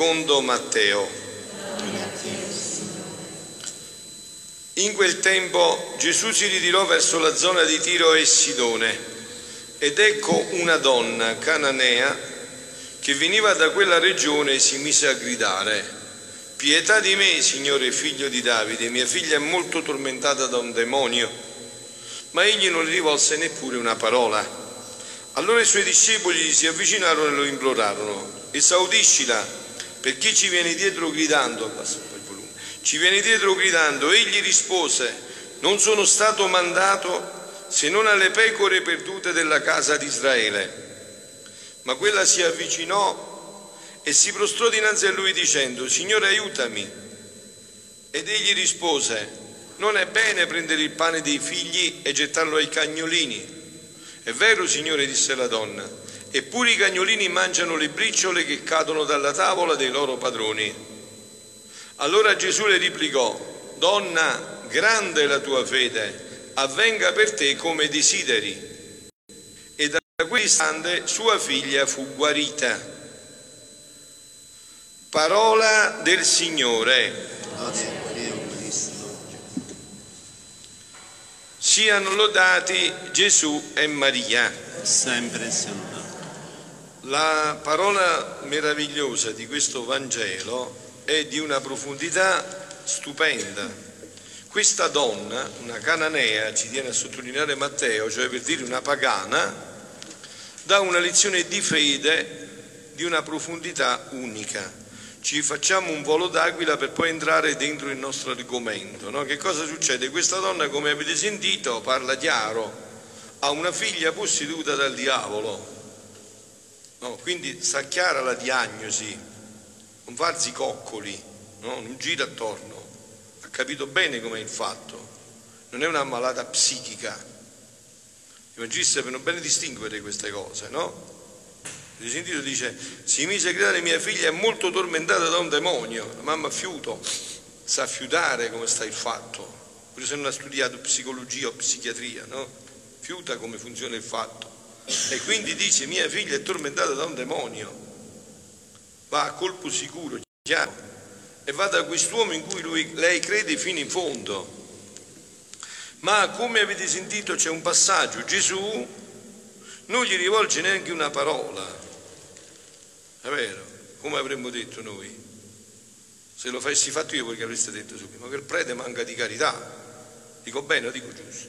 secondo Matteo. In quel tempo Gesù si ritirò verso la zona di Tiro e Sidone ed ecco una donna cananea che veniva da quella regione e si mise a gridare Pietà di me, Signore figlio di Davide, mia figlia è molto tormentata da un demonio. Ma egli non le rivolse neppure una parola. Allora i suoi discepoli si avvicinarono e lo implorarono. Esaudiscila, per chi ci viene dietro gridando, abbassa un po' il volume, ci viene dietro gridando. Egli rispose, non sono stato mandato se non alle pecore perdute della casa di Israele. Ma quella si avvicinò e si prostrò dinanzi a lui dicendo, Signore aiutami. Ed egli rispose, non è bene prendere il pane dei figli e gettarlo ai cagnolini. È vero, Signore, disse la donna, eppure i cagnolini mangiano le briciole che cadono dalla tavola dei loro padroni. Allora Gesù le replicò, Donna, grande è la tua fede, avvenga per te come desideri. E da quell'istante sua figlia fu guarita. Parola del Signore. Siano lodati Gesù e Maria. Sempre siano La parola meravigliosa di questo Vangelo è di una profondità stupenda. Questa donna, una cananea, ci tiene a sottolineare Matteo, cioè per dire una pagana, dà una lezione di fede di una profondità unica ci facciamo un volo d'aquila per poi entrare dentro il nostro argomento. No? Che cosa succede? Questa donna, come avete sentito, parla chiaro, ha una figlia posseduta dal diavolo. No? Quindi sta chiara la diagnosi, non farsi coccoli, no? non gira attorno, ha capito bene com'è il fatto, non è una malata psichica. I evangelisti sappiano bene distinguere queste cose, no? Avete sentito? Dice, si mise a gridare mia figlia è molto tormentata da un demonio. La mamma fiuto, sa fiutare come sta il fatto, pure se non ha studiato psicologia o psichiatria, no? Fiuta come funziona il fatto. E quindi dice, mia figlia è tormentata da un demonio. Va a colpo sicuro, chiaro, e va da quest'uomo in cui lui, lei crede fino in fondo. Ma come avete sentito c'è un passaggio, Gesù non gli rivolge neanche una parola, è vero? Come avremmo detto noi? Se lo avessi fatto io, voi che avreste detto subito? Ma quel prete manca di carità. Dico bene dico giusto?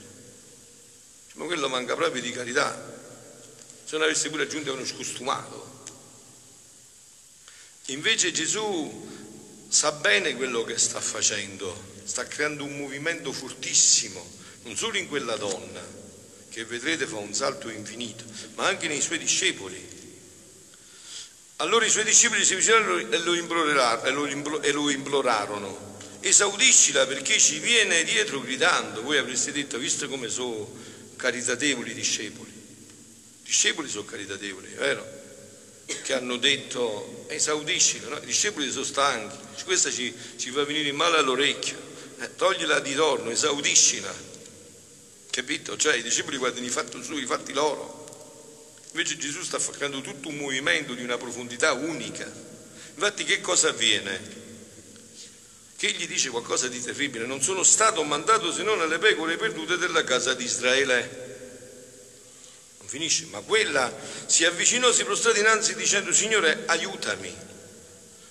Ma quello manca proprio di carità. Se non avesse pure aggiunto uno scostumato. Invece Gesù sa bene quello che sta facendo, sta creando un movimento fortissimo, non solo in quella donna, che vedrete fa un salto infinito, ma anche nei suoi discepoli allora i suoi discepoli si avvicinarono e lo, e lo implorarono. Esaudiscila perché ci viene dietro gridando. Voi avreste detto, visto come sono caritatevoli i discepoli. Discepoli sono caritatevoli, vero? Che hanno detto esaudiscila, no? I discepoli sono stanchi. Questa ci, ci fa venire male all'orecchio. Eh, toglila di torno, esaudiscila. Capito? Cioè i discepoli guardano i fatti su, i fatti loro. Invece Gesù sta facendo tutto un movimento di una profondità unica. Infatti che cosa avviene? Che egli dice qualcosa di terribile, non sono stato mandato se non alle pecore perdute della casa di Israele. Finisce, ma quella si avvicinò, si prostrò dinanzi dicendo Signore aiutami.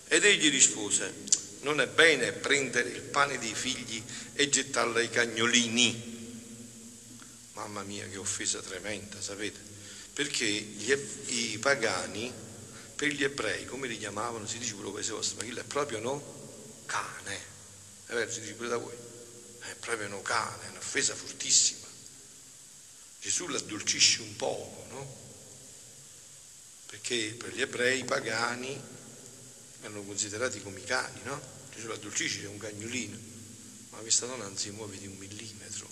Ed egli rispose, non è bene prendere il pane dei figli e gettarlo ai cagnolini. Mamma mia, che offesa tremenda, sapete? perché gli, i pagani, per gli ebrei, come li chiamavano, si dice quello paese vostro, ma quello è proprio no cane, è vero, si dice pure da voi, è proprio no cane, è un'offesa fortissima. Gesù l'addolcisce un poco, no? Perché per gli ebrei i pagani erano considerati come i cani, no? Gesù l'addolcisce, è un cagnolino, ma questa donna non si muove di un millimetro,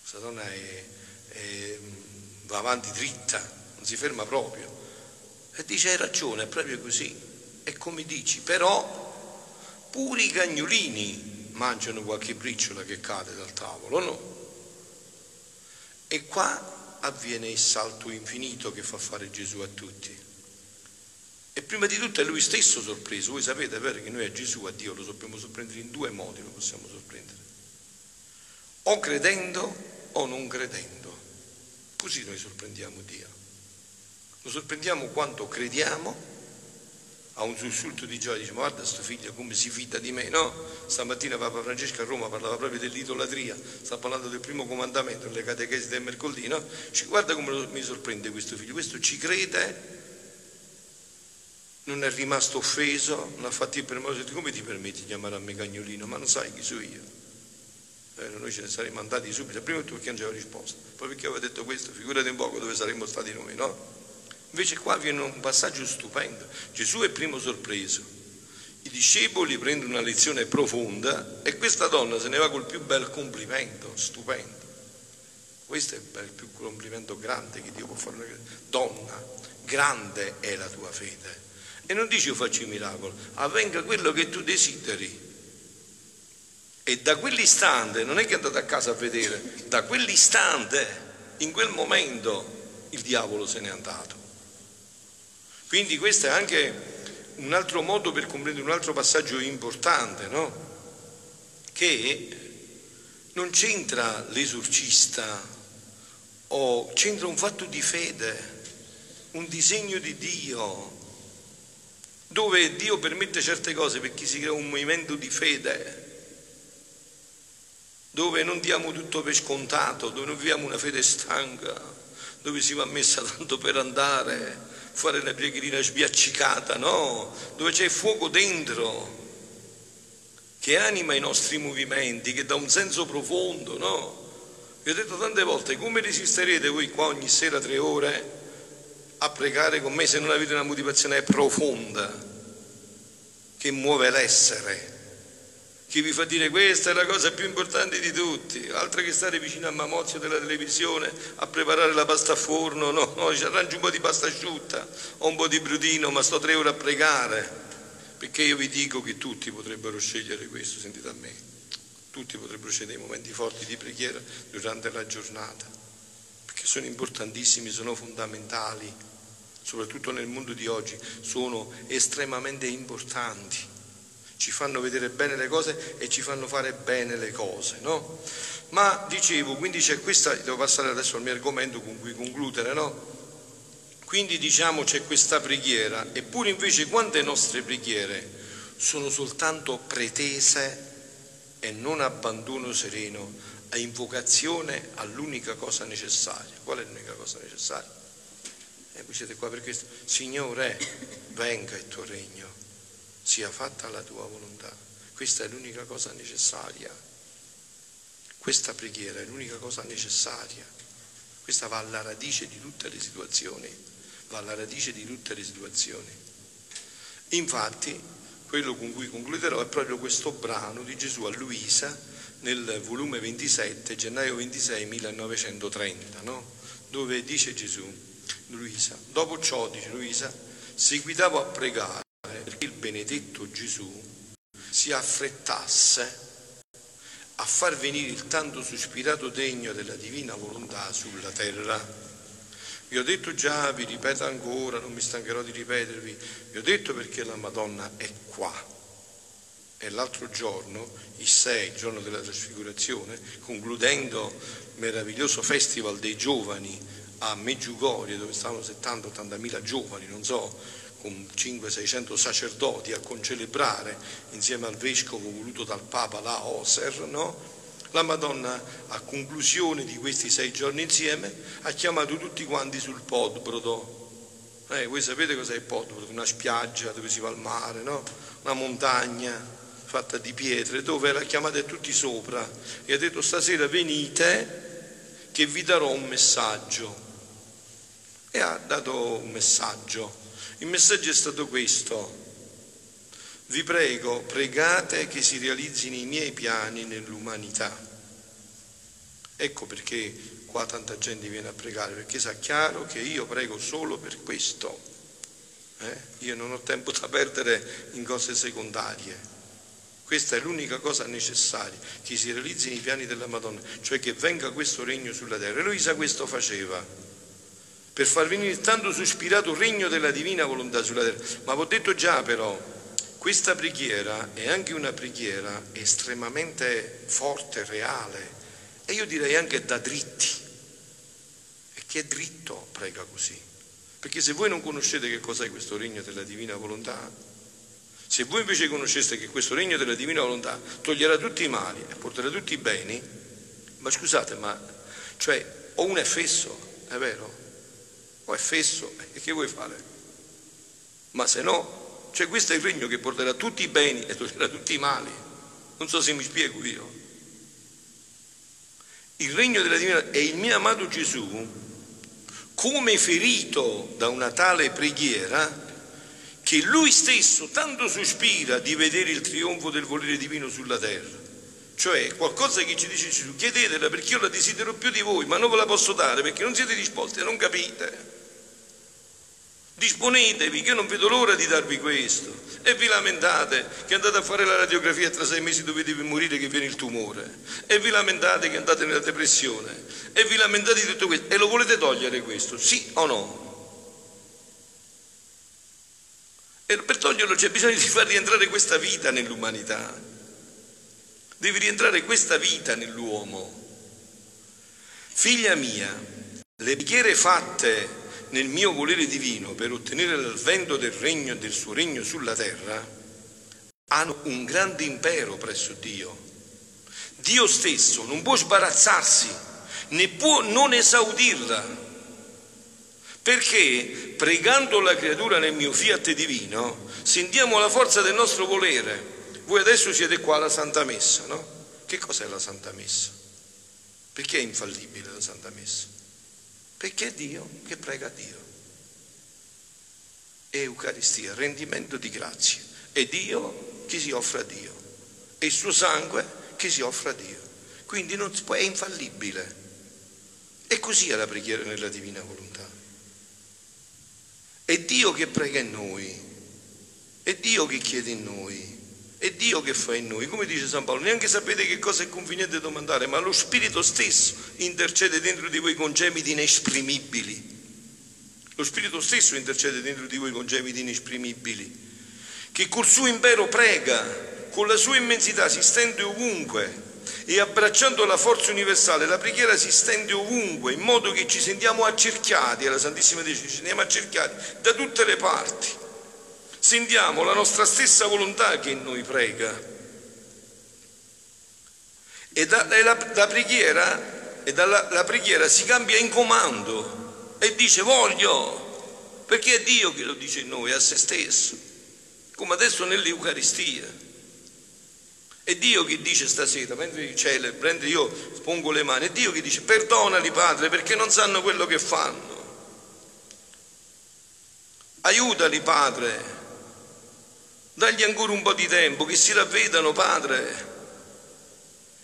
questa donna è, è va avanti dritta, non si ferma proprio. E dice hai ragione, è proprio così. E come dici, però pure i cagnolini mangiano qualche briciola che cade dal tavolo, no? E qua avviene il salto infinito che fa fare Gesù a tutti. E prima di tutto è lui stesso sorpreso. Voi sapete, è vero che noi a Gesù, a Dio, lo sappiamo sorprendere in due modi, lo possiamo sorprendere. O credendo o non credendo. Così noi sorprendiamo Dio. Lo sorprendiamo quando crediamo a un sussulto di gioia, dice guarda sto figlio come si fida di me, no? Stamattina Papa Francesco a Roma parlava proprio dell'idolatria, sta parlando del primo comandamento, delle catechesi del mercoledì, no? Dice, guarda come mi sorprende questo figlio, questo ci crede, non è rimasto offeso, non ha fatto il permesso, come ti permetti di chiamare a me cagnolino? Ma non sai chi sono io. Eh, noi ce ne saremmo andati subito, prima tutto perché non c'era risposta, poi perché aveva detto questo, figurati un poco dove saremmo stati noi, no? Invece qua viene un passaggio stupendo. Gesù è primo sorpreso. I discepoli prendono una lezione profonda e questa donna se ne va col più bel complimento, stupendo. Questo è il più complimento grande che Dio può fare. Donna, grande è la tua fede. E non dice io faccio i miracoli, avvenga quello che tu desideri. E da quell'istante, non è che è andato a casa a vedere, da quell'istante, in quel momento, il diavolo se n'è andato. Quindi questo è anche un altro modo per comprendere un altro passaggio importante, no? Che non c'entra l'esorcista o c'entra un fatto di fede, un disegno di Dio, dove Dio permette certe cose perché si crea un movimento di fede, dove non diamo tutto per scontato, dove non viviamo una fede stanca, dove si va messa tanto per andare, fare la preghierina sbiaccicata, no, dove c'è fuoco dentro che anima i nostri movimenti, che dà un senso profondo, no? Vi ho detto tante volte, come resisterete voi qua ogni sera tre ore a pregare con me se non avete una motivazione profonda che muove l'essere? Che vi fa dire questa è la cosa più importante di tutti, altro che stare vicino a Mamozio della televisione a preparare la pasta a forno, no, no, ci arrangio un po' di pasta asciutta o un po' di brudino, ma sto tre ore a pregare, perché io vi dico che tutti potrebbero scegliere questo, sentite a me, tutti potrebbero scegliere dei momenti forti di preghiera durante la giornata, perché sono importantissimi, sono fondamentali, soprattutto nel mondo di oggi, sono estremamente importanti ci fanno vedere bene le cose e ci fanno fare bene le cose, no? Ma dicevo, quindi c'è questa, devo passare adesso al mio argomento con cui concludere, no? Quindi diciamo c'è questa preghiera, eppure invece quante nostre preghiere sono soltanto pretese e non abbandono sereno a invocazione all'unica cosa necessaria. Qual è l'unica cosa necessaria? E eh, voi siete qua per questo. Signore, venga il tuo regno sia fatta la tua volontà. Questa è l'unica cosa necessaria. Questa preghiera è l'unica cosa necessaria. Questa va alla radice di tutte le situazioni, va alla radice di tutte le situazioni. Infatti, quello con cui concluderò è proprio questo brano di Gesù a Luisa nel volume 27, gennaio 26, 1930, no? dove dice Gesù, Luisa, dopo ciò, dice Luisa, seguitavo a pregare perché il benedetto Gesù si affrettasse a far venire il tanto sospirato degno della divina volontà sulla terra. Vi ho detto già, vi ripeto ancora, non mi stancherò di ripetervi, vi ho detto perché la Madonna è qua. E l'altro giorno, il 6, il giorno della trasfigurazione, concludendo il meraviglioso festival dei giovani a Meggiugorie, dove stavano 70-80 mila giovani, non so, con 500-600 sacerdoti a concelebrare insieme al vescovo voluto dal Papa la Oser, no? la Madonna a conclusione di questi sei giorni insieme ha chiamato tutti quanti sul Podbrodo. Eh, voi sapete cos'è il Podbrodo? Una spiaggia dove si va al mare, no? una montagna fatta di pietre dove la chiamate tutti sopra e ha detto stasera venite che vi darò un messaggio. E ha dato un messaggio il messaggio è stato questo. Vi prego, pregate che si realizzino i miei piani nell'umanità. Ecco perché qua tanta gente viene a pregare, perché sa chiaro che io prego solo per questo. Eh? Io non ho tempo da perdere in cose secondarie. Questa è l'unica cosa necessaria che si realizzi nei piani della Madonna, cioè che venga questo regno sulla terra. E Luisa questo faceva, per far venire tanto sospirato regno della divina volontà sulla terra. Ma vi ho detto già però, questa preghiera è anche una preghiera estremamente forte, reale, e io direi anche da dritti. E chi è dritto prega così. Perché se voi non conoscete che cos'è questo regno della divina volontà, se voi invece conosceste che questo regno della divina volontà toglierà tutti i mali e porterà tutti i beni, ma scusate, ma cioè o uno è fesso, è vero? O è fesso, e che vuoi fare? Ma se no, cioè questo è il regno che porterà tutti i beni e toglierà tutti i mali. Non so se mi spiego io. Il regno della divina e il mio amato Gesù, come ferito da una tale preghiera, che lui stesso tanto sospira di vedere il trionfo del volere divino sulla terra. Cioè qualcosa che ci dice Gesù, chiedetela perché io la desidero più di voi, ma non ve la posso dare perché non siete disposti, non capite. Disponetevi, che io non vedo l'ora di darvi questo. E vi lamentate che andate a fare la radiografia e tra sei mesi dovete morire che viene il tumore. E vi lamentate che andate nella depressione. E vi lamentate di tutto questo. E lo volete togliere questo? Sì o no? E per toglierlo c'è bisogno di far rientrare questa vita nell'umanità. Devi rientrare questa vita nell'uomo. Figlia mia, le preghiere fatte nel mio volere divino per ottenere l'avvento del regno e del suo regno sulla terra hanno un grande impero presso Dio. Dio stesso non può sbarazzarsi, né può non esaudirla perché pregando la creatura nel mio fiat divino sentiamo la forza del nostro volere. Voi adesso siete qua alla Santa Messa, no? Che cos'è la Santa Messa? Perché è infallibile la Santa Messa? Perché è Dio che prega a Dio. È Eucaristia, rendimento di grazie. È Dio che si offre a Dio. È il suo sangue che si offre a Dio. Quindi può, è infallibile. E così è la preghiera nella divina volontà. È Dio che prega in noi, è Dio che chiede in noi, è Dio che fa in noi. Come dice San Paolo, neanche sapete che cosa è conveniente domandare, ma lo Spirito stesso intercede dentro di voi con gemiti inesprimibili. Lo Spirito stesso intercede dentro di voi con gemiti inesprimibili, che col suo impero prega, con la sua immensità si stende ovunque e abbracciando la forza universale la preghiera si stende ovunque in modo che ci sentiamo accerchiati, alla Santissima Dice, ci sentiamo accerchiati da tutte le parti. Sentiamo la nostra stessa volontà che in noi prega. E, da, la, la, preghiera, e dalla, la preghiera si cambia in comando e dice voglio, perché è Dio che lo dice in noi, a se stesso, come adesso nell'Eucaristia. È Dio che dice stasera, mentre celebra, mentre io pongo le mani, è Dio che dice perdonali Padre perché non sanno quello che fanno. Aiutali Padre, dagli ancora un po' di tempo, che si ravvedano Padre.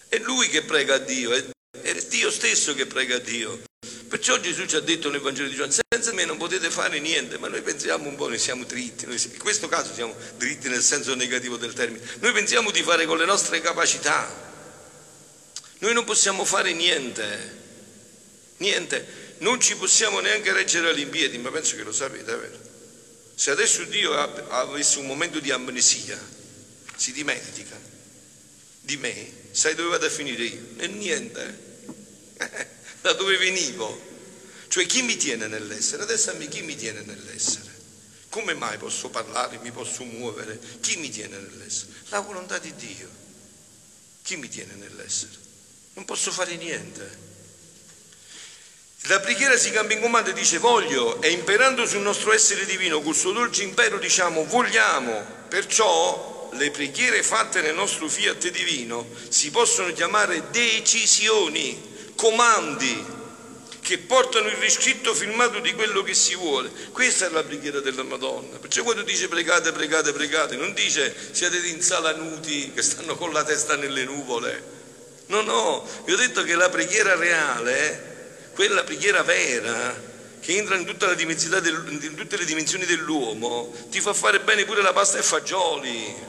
È Lui che prega a Dio, è, Dio stesso che prega a Dio. Perciò Gesù ci ha detto nel Vangelo di Giovanni, senza me non potete fare niente, ma noi pensiamo un po', noi siamo dritti, noi in questo caso siamo dritti nel senso negativo del termine, noi pensiamo di fare con le nostre capacità, noi non possiamo fare niente, niente, non ci possiamo neanche reggere all'impiedi, ma penso che lo sapete, è vero? Se adesso Dio avesse un momento di amnesia, si dimentica di me, sai dove vado a finire io? E niente. da dove venivo. Cioè chi mi tiene nell'essere? Adesso a me chi mi tiene nell'essere? Come mai posso parlare, mi posso muovere? Chi mi tiene nell'essere? La volontà di Dio. Chi mi tiene nell'essere? Non posso fare niente. La preghiera si cambia in comando e dice voglio e imperando sul nostro essere divino, col suo dolce impero diciamo vogliamo, perciò le preghiere fatte nel nostro fiat divino si possono chiamare decisioni comandi che portano il riscritto filmato di quello che si vuole. Questa è la preghiera della Madonna. Perciò quando dice pregate, pregate, pregate, non dice siete in sala nuti che stanno con la testa nelle nuvole. No, no, vi ho detto che la preghiera reale, quella preghiera vera, che entra in, del, in tutte le dimensioni dell'uomo, ti fa fare bene pure la pasta e fagioli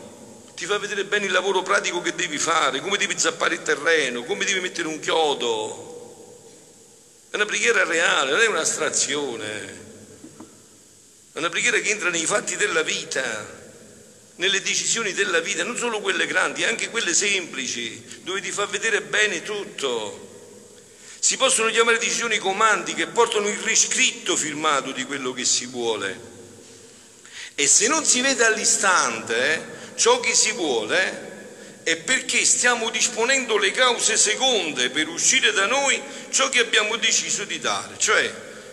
ti fa vedere bene il lavoro pratico che devi fare, come devi zappare il terreno, come devi mettere un chiodo. È una preghiera reale, non è un'astrazione. È una preghiera che entra nei fatti della vita nelle decisioni della vita, non solo quelle grandi, anche quelle semplici, dove ti fa vedere bene tutto. Si possono chiamare decisioni comandi che portano il riscritto firmato di quello che si vuole. E se non si vede all'istante eh, ciò che si vuole, è perché stiamo disponendo le cause seconde per uscire da noi ciò che abbiamo deciso di dare. Cioè,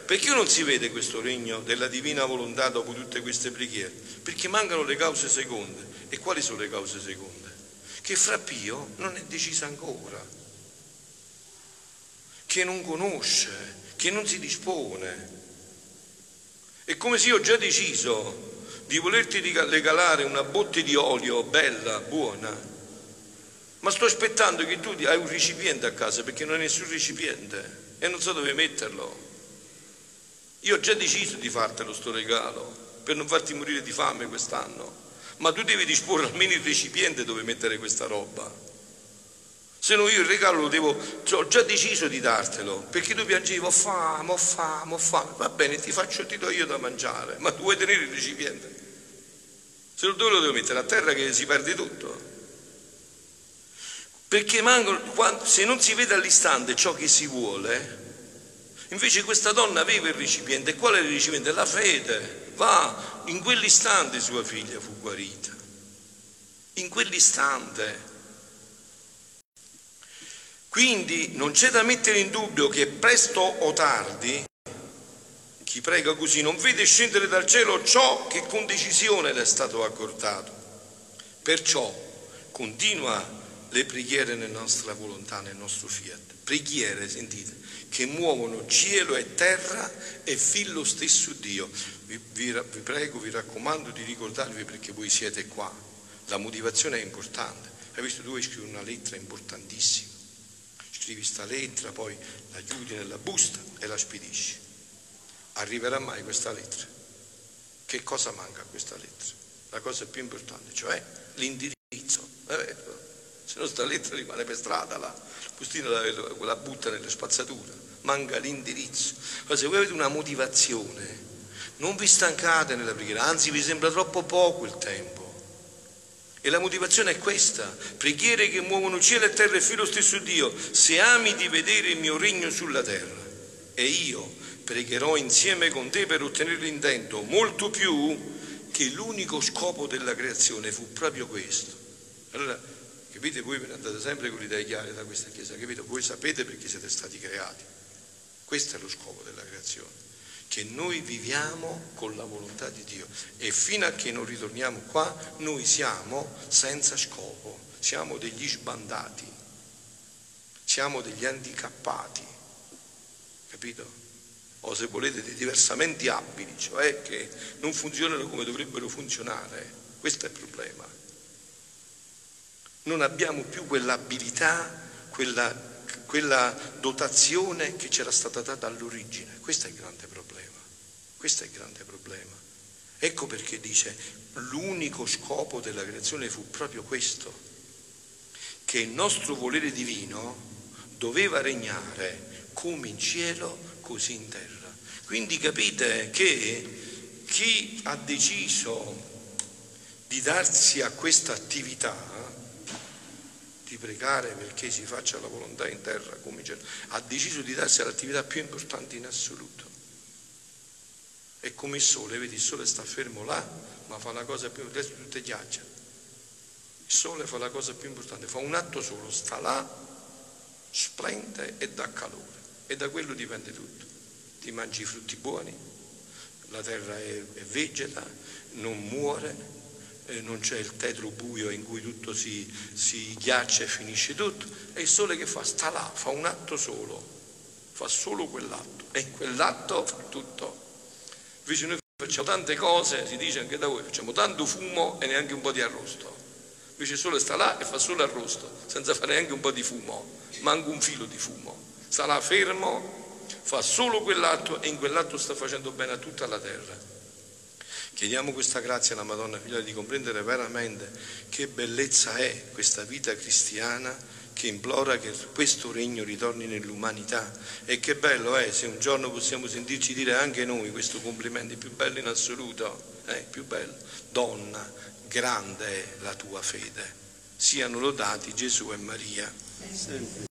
perché non si vede questo regno della divina volontà dopo tutte queste preghiere? Perché mancano le cause seconde. E quali sono le cause seconde? Che fra Pio non è decisa ancora, che non conosce, che non si dispone. È come se io ho già deciso di volerti regalare una botte di olio bella, buona, ma sto aspettando che tu hai un recipiente a casa perché non hai nessun recipiente e non so dove metterlo. Io ho già deciso di fartelo sto regalo per non farti morire di fame quest'anno, ma tu devi disporre almeno il recipiente dove mettere questa roba. Se no io il regalo lo devo, ho già deciso di dartelo, perché tu piangevi, ho fame, ho fame, ho fame. Va bene, ti faccio, ti do io da mangiare, ma tu vuoi tenere il recipiente? Se no dove lo devo mettere? A terra che si perde tutto. Perché mancano, se non si vede all'istante ciò che si vuole, invece questa donna aveva il recipiente. E qual è il recipiente? La fede. Va, in quell'istante sua figlia fu guarita. In quell'istante. Quindi non c'è da mettere in dubbio che presto o tardi chi prega così non vede scendere dal cielo ciò che con decisione le è stato accordato. Perciò continua le preghiere nella nostra volontà, nel nostro fiat. Preghiere, sentite, che muovono cielo e terra e fin lo stesso Dio. Vi, vi, vi prego, vi raccomando di ricordarvi perché voi siete qua. La motivazione è importante. Hai visto, tu vuoi scrivere una lettera importantissima scrivi sta lettera, poi la chiudi nella busta e la spedisci. Arriverà mai questa lettera? Che cosa manca a questa lettera? La cosa più importante, cioè l'indirizzo. Eh, se no sta lettera rimane per strada, la bustina la, la butta nelle spazzature, manca l'indirizzo. Ma se voi avete una motivazione, non vi stancate nella preghiera, anzi vi sembra troppo poco il tempo. E la motivazione è questa, preghiere che muovono cielo e terra e filo stesso Dio, se ami di vedere il mio regno sulla terra. E io pregherò insieme con te per ottenere l'intento, molto più che l'unico scopo della creazione fu proprio questo. Allora, capite, voi ve ne andate sempre con l'idea chiara da questa Chiesa, capite? Voi sapete perché siete stati creati. Questo è lo scopo della creazione che noi viviamo con la volontà di Dio e fino a che non ritorniamo qua noi siamo senza scopo, siamo degli sbandati, siamo degli handicappati, capito? O se volete dei diversamente abili, cioè che non funzionano come dovrebbero funzionare, questo è il problema. Non abbiamo più quell'abilità, quella, quella dotazione che c'era stata data all'origine, questo è il grande problema. Questo è il grande problema. Ecco perché dice l'unico scopo della creazione fu proprio questo, che il nostro volere divino doveva regnare come in cielo, così in terra. Quindi capite che chi ha deciso di darsi a questa attività, di pregare perché si faccia la volontà in terra come in cielo, ha deciso di darsi all'attività più importante in assoluto è come il sole, vedi, il sole sta fermo là, ma fa la cosa più, adesso tutte ghiaccia. Il sole fa la cosa più importante, fa un atto solo, sta là, splende e dà calore. E da quello dipende tutto. Ti mangi i frutti buoni, la terra è, è vegeta, non muore, non c'è il tetro buio in cui tutto si, si ghiaccia e finisce tutto. E il sole che fa? Sta là, fa un atto solo, fa solo quell'atto. E in quell'atto fa tutto. Invece noi facciamo tante cose, si dice anche da voi, facciamo tanto fumo e neanche un po' di arrosto. Invece il sole sta là e fa solo arrosto, senza fare neanche un po' di fumo, manca un filo di fumo. Sta là fermo, fa solo quell'atto e in quell'atto sta facendo bene a tutta la terra. Chiediamo questa grazia alla Madonna Figlia di comprendere veramente che bellezza è questa vita cristiana che implora che questo regno ritorni nell'umanità. E che bello è se un giorno possiamo sentirci dire anche noi questo complimento più bello in assoluto, eh, più bello, donna, grande è la tua fede, siano lodati Gesù e Maria.